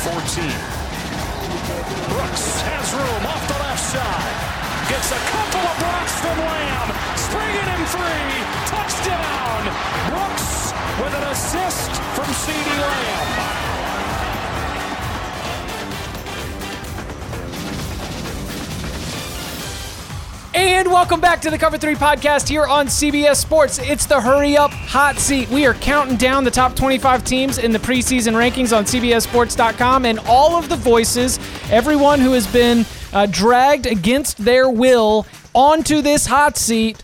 14. Brooks has room off the left side. Gets a couple of blocks from Lamb. Springing him free. Touchdown. Brooks with an assist from CeeDee Lamb. And welcome back to the Cover 3 podcast here on CBS Sports. It's the Hurry Up Hot Seat. We are counting down the top 25 teams in the preseason rankings on CBSSports.com and all of the voices, everyone who has been uh, dragged against their will onto this hot seat,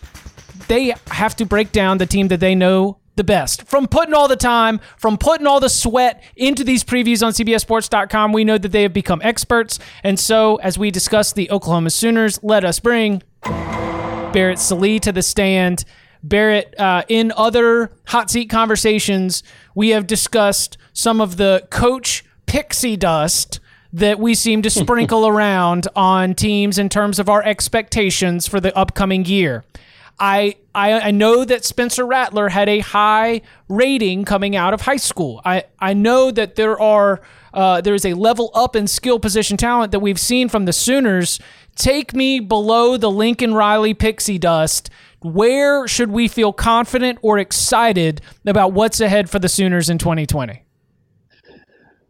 they have to break down the team that they know the best. From putting all the time, from putting all the sweat into these previews on CBSSports.com, we know that they have become experts. And so, as we discuss the Oklahoma Sooners, let us bring Barrett Sallee to the stand. Barrett, uh, in other hot seat conversations, we have discussed some of the coach pixie dust that we seem to sprinkle around on teams in terms of our expectations for the upcoming year. I, I I know that Spencer Rattler had a high rating coming out of high school. I, I know that there are uh, there is a level up in skill position talent that we've seen from the Sooners. Take me below the Lincoln Riley pixie dust. Where should we feel confident or excited about what's ahead for the Sooners in 2020?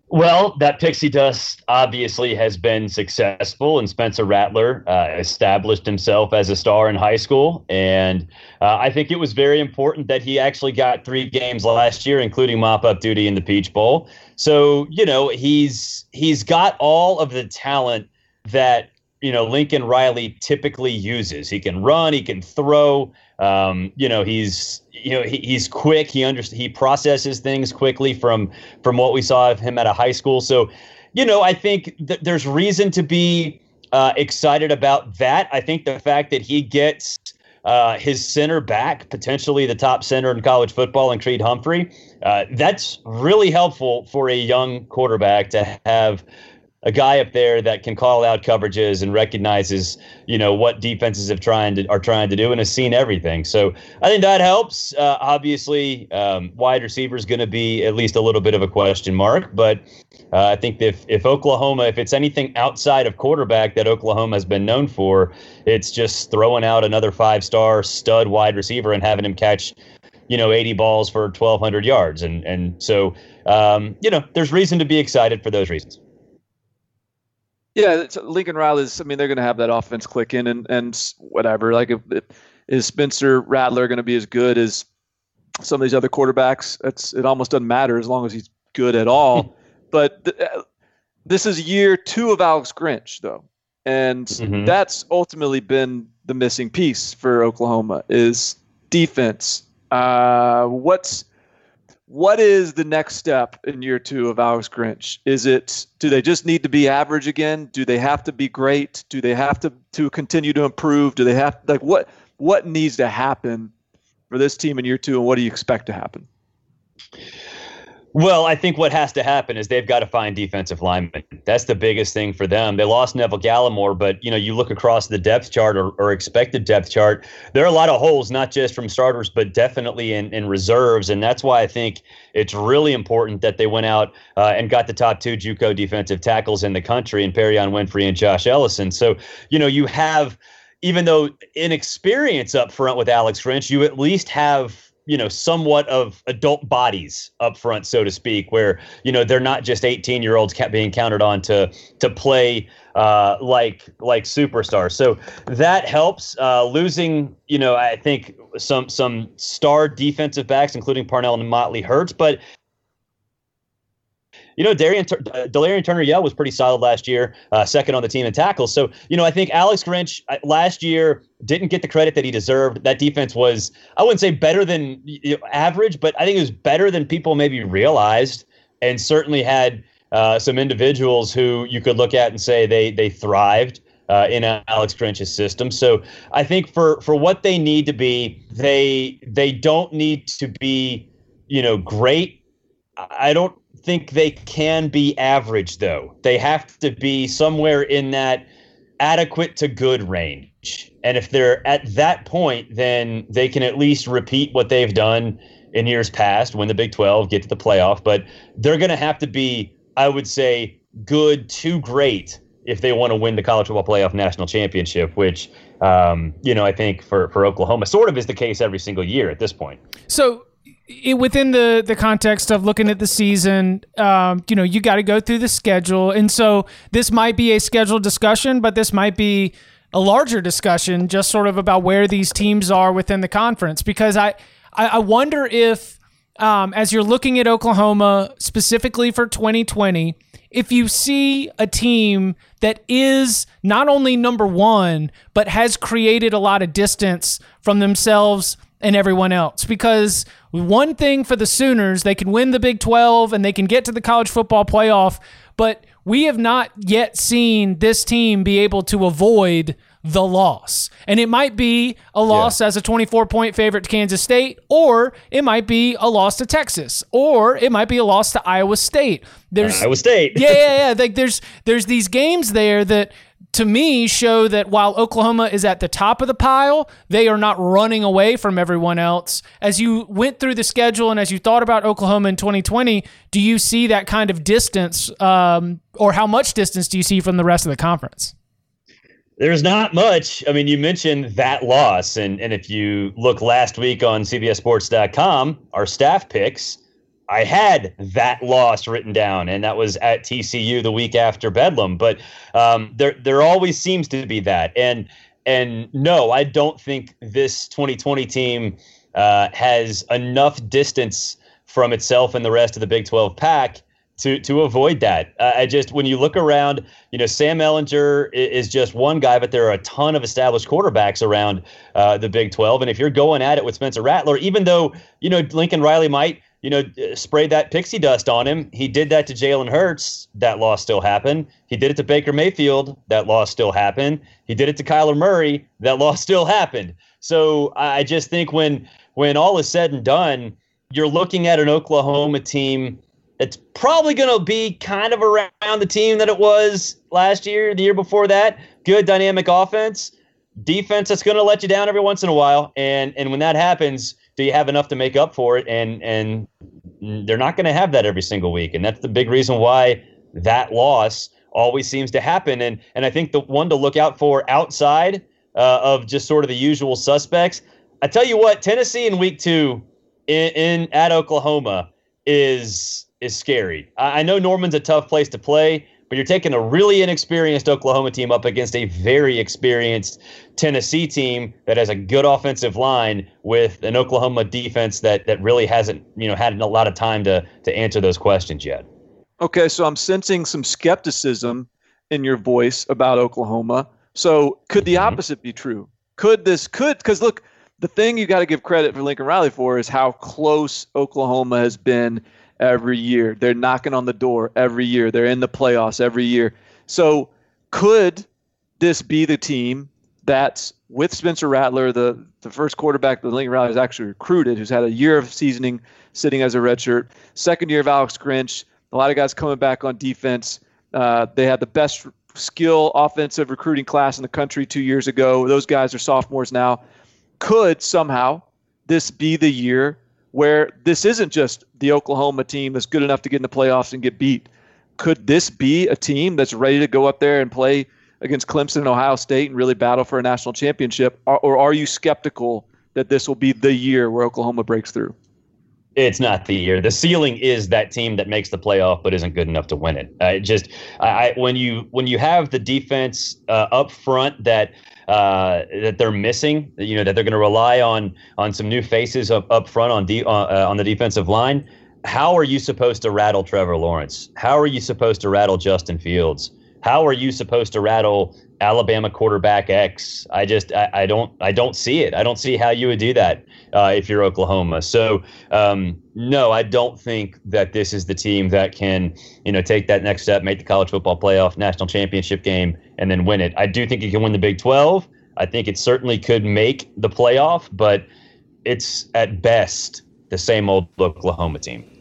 Well, that pixie dust obviously has been successful, and Spencer Rattler uh, established himself as a star in high school. And uh, I think it was very important that he actually got three games last year, including mop-up duty in the Peach Bowl. So you know he's he's got all of the talent that you know Lincoln Riley typically uses. He can run, he can throw. Um, you know, he's you know he, he's quick. He under, he processes things quickly from from what we saw of him at a high school. So, you know, I think that there's reason to be uh, excited about that. I think the fact that he gets uh, his center back, potentially the top center in college football, and Creed Humphrey, uh, that's really helpful for a young quarterback to have a guy up there that can call out coverages and recognizes, you know, what defenses have trying to are trying to do and has seen everything. So I think that helps. Uh, obviously, um, wide receiver is going to be at least a little bit of a question mark, but uh, I think if if Oklahoma, if it's anything outside of quarterback that Oklahoma has been known for, it's just throwing out another five star stud wide receiver and having him catch. You know, 80 balls for 1,200 yards, and and so um, you know, there's reason to be excited for those reasons. Yeah, Lincoln Riley's. I mean, they're going to have that offense click in and and whatever. Like, if, if, is Spencer Rattler going to be as good as some of these other quarterbacks? It's it almost doesn't matter as long as he's good at all. But th- uh, this is year two of Alex Grinch, though, and mm-hmm. that's ultimately been the missing piece for Oklahoma is defense. Uh, what's what is the next step in year two of Alex Grinch? Is it do they just need to be average again? Do they have to be great? Do they have to to continue to improve? Do they have like what what needs to happen for this team in year two, and what do you expect to happen? Well, I think what has to happen is they've got to find defensive linemen. That's the biggest thing for them. They lost Neville Gallimore, but you know, you look across the depth chart or, or expected depth chart, there are a lot of holes, not just from starters, but definitely in, in reserves. And that's why I think it's really important that they went out uh, and got the top two JUCO defensive tackles in the country, and Perrion Winfrey and Josh Ellison. So, you know, you have, even though inexperience up front with Alex Grinch, you at least have you know somewhat of adult bodies up front so to speak where you know they're not just 18 year olds being counted on to to play uh, like like superstars. So that helps uh, losing you know i think some some star defensive backs including parnell and motley hurts but you know, Darian uh, Delarrian Turner Yell was pretty solid last year, uh, second on the team in tackles. So, you know, I think Alex Grinch uh, last year didn't get the credit that he deserved. That defense was, I wouldn't say better than you know, average, but I think it was better than people maybe realized, and certainly had uh, some individuals who you could look at and say they they thrived. Uh, in Alex Grinch's system, so I think for for what they need to be, they they don't need to be, you know, great. I don't think they can be average though. They have to be somewhere in that adequate to good range. And if they're at that point, then they can at least repeat what they've done in years past, win the Big 12, get to the playoff. But they're going to have to be I would say, good to great if they want to win the college football playoff national championship, which um, you know I think for for Oklahoma sort of is the case every single year at this point. So. It, within the the context of looking at the season, um, you know, you got to go through the schedule, and so this might be a scheduled discussion, but this might be a larger discussion, just sort of about where these teams are within the conference. Because I I, I wonder if um, as you're looking at Oklahoma specifically for 2020, if you see a team that is not only number one, but has created a lot of distance from themselves and everyone else. Because one thing for the Sooners, they can win the Big 12 and they can get to the college football playoff, but we have not yet seen this team be able to avoid the loss. And it might be a loss yeah. as a 24 point favorite to Kansas State, or it might be a loss to Texas, or it might be a loss to Iowa State. Uh, there's Iowa State. yeah, yeah, yeah. Like there's there's these games there that to me show that while Oklahoma is at the top of the pile, they are not running away from everyone else. As you went through the schedule and as you thought about Oklahoma in 2020, do you see that kind of distance, um, or how much distance do you see from the rest of the conference? There's not much. I mean, you mentioned that loss, and and if you look last week on CBSSports.com, our staff picks, I had that loss written down, and that was at TCU the week after Bedlam. But um, there there always seems to be that, and and no, I don't think this 2020 team uh, has enough distance from itself and the rest of the Big 12 pack to to avoid that. Uh, I just when you look around, you know, Sam Ehlinger is just one guy, but there are a ton of established quarterbacks around uh, the Big 12. And if you're going at it with Spencer Rattler, even though you know Lincoln Riley might you know spray that pixie dust on him, he did that to Jalen Hurts. That loss still happened. He did it to Baker Mayfield. That loss still happened. He did it to Kyler Murray. That loss still happened. So I just think when when all is said and done, you're looking at an Oklahoma team it's probably going to be kind of around the team that it was last year, the year before that. Good dynamic offense, defense that's going to let you down every once in a while, and and when that happens, do you have enough to make up for it? And and they're not going to have that every single week, and that's the big reason why that loss always seems to happen. And and I think the one to look out for outside uh, of just sort of the usual suspects. I tell you what, Tennessee in week two in, in at Oklahoma is is scary. I, I know Norman's a tough place to play, but you're taking a really inexperienced Oklahoma team up against a very experienced Tennessee team that has a good offensive line with an Oklahoma defense that that really hasn't you know had a lot of time to to answer those questions yet. Okay, so I'm sensing some skepticism in your voice about Oklahoma. So could the mm-hmm. opposite be true? Could this could because look, the thing you got to give credit for Lincoln Riley for is how close Oklahoma has been every year. They're knocking on the door every year. They're in the playoffs every year. So could this be the team that's with Spencer Rattler, the, the first quarterback that Lincoln Riley has actually recruited, who's had a year of seasoning sitting as a redshirt, second year of Alex Grinch, a lot of guys coming back on defense. Uh, they had the best skill offensive recruiting class in the country two years ago. Those guys are sophomores now. Could somehow this be the year where this isn't just the Oklahoma team that's good enough to get in the playoffs and get beat. Could this be a team that's ready to go up there and play against Clemson and Ohio State and really battle for a national championship? Or, or are you skeptical that this will be the year where Oklahoma breaks through? It's not the year. The ceiling is that team that makes the playoff but isn't good enough to win it. Just I, when you when you have the defense uh, up front that uh, that they're missing. You know that they're going to rely on on some new faces up, up front on de- uh, uh, on the defensive line. how are you supposed to rattle Trevor Lawrence? How are you supposed to rattle Justin Fields? How are you supposed to rattle Alabama quarterback X? I just I, I don't I don't see it. I don't see how you would do that uh, if you're Oklahoma. So um, no, I don't think that this is the team that can you know take that next step, make the college football playoff, national championship game, and then win it. I do think it can win the Big 12. I think it certainly could make the playoff, but it's at best the same old Oklahoma team.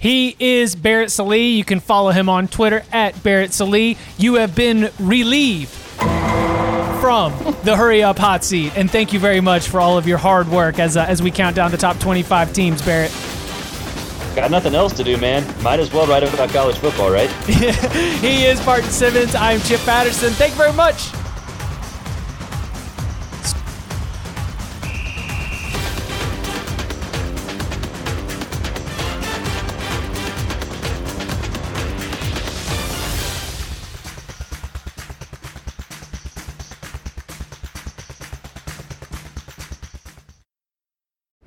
He is Barrett Sallee. You can follow him on Twitter at Barrett Sallee. You have been relieved from the Hurry Up Hot Seat, and thank you very much for all of your hard work as uh, as we count down the top 25 teams, Barrett. Got nothing else to do, man. Might as well write about college football, right? he is Barton Simmons. I'm Chip Patterson. Thank you very much.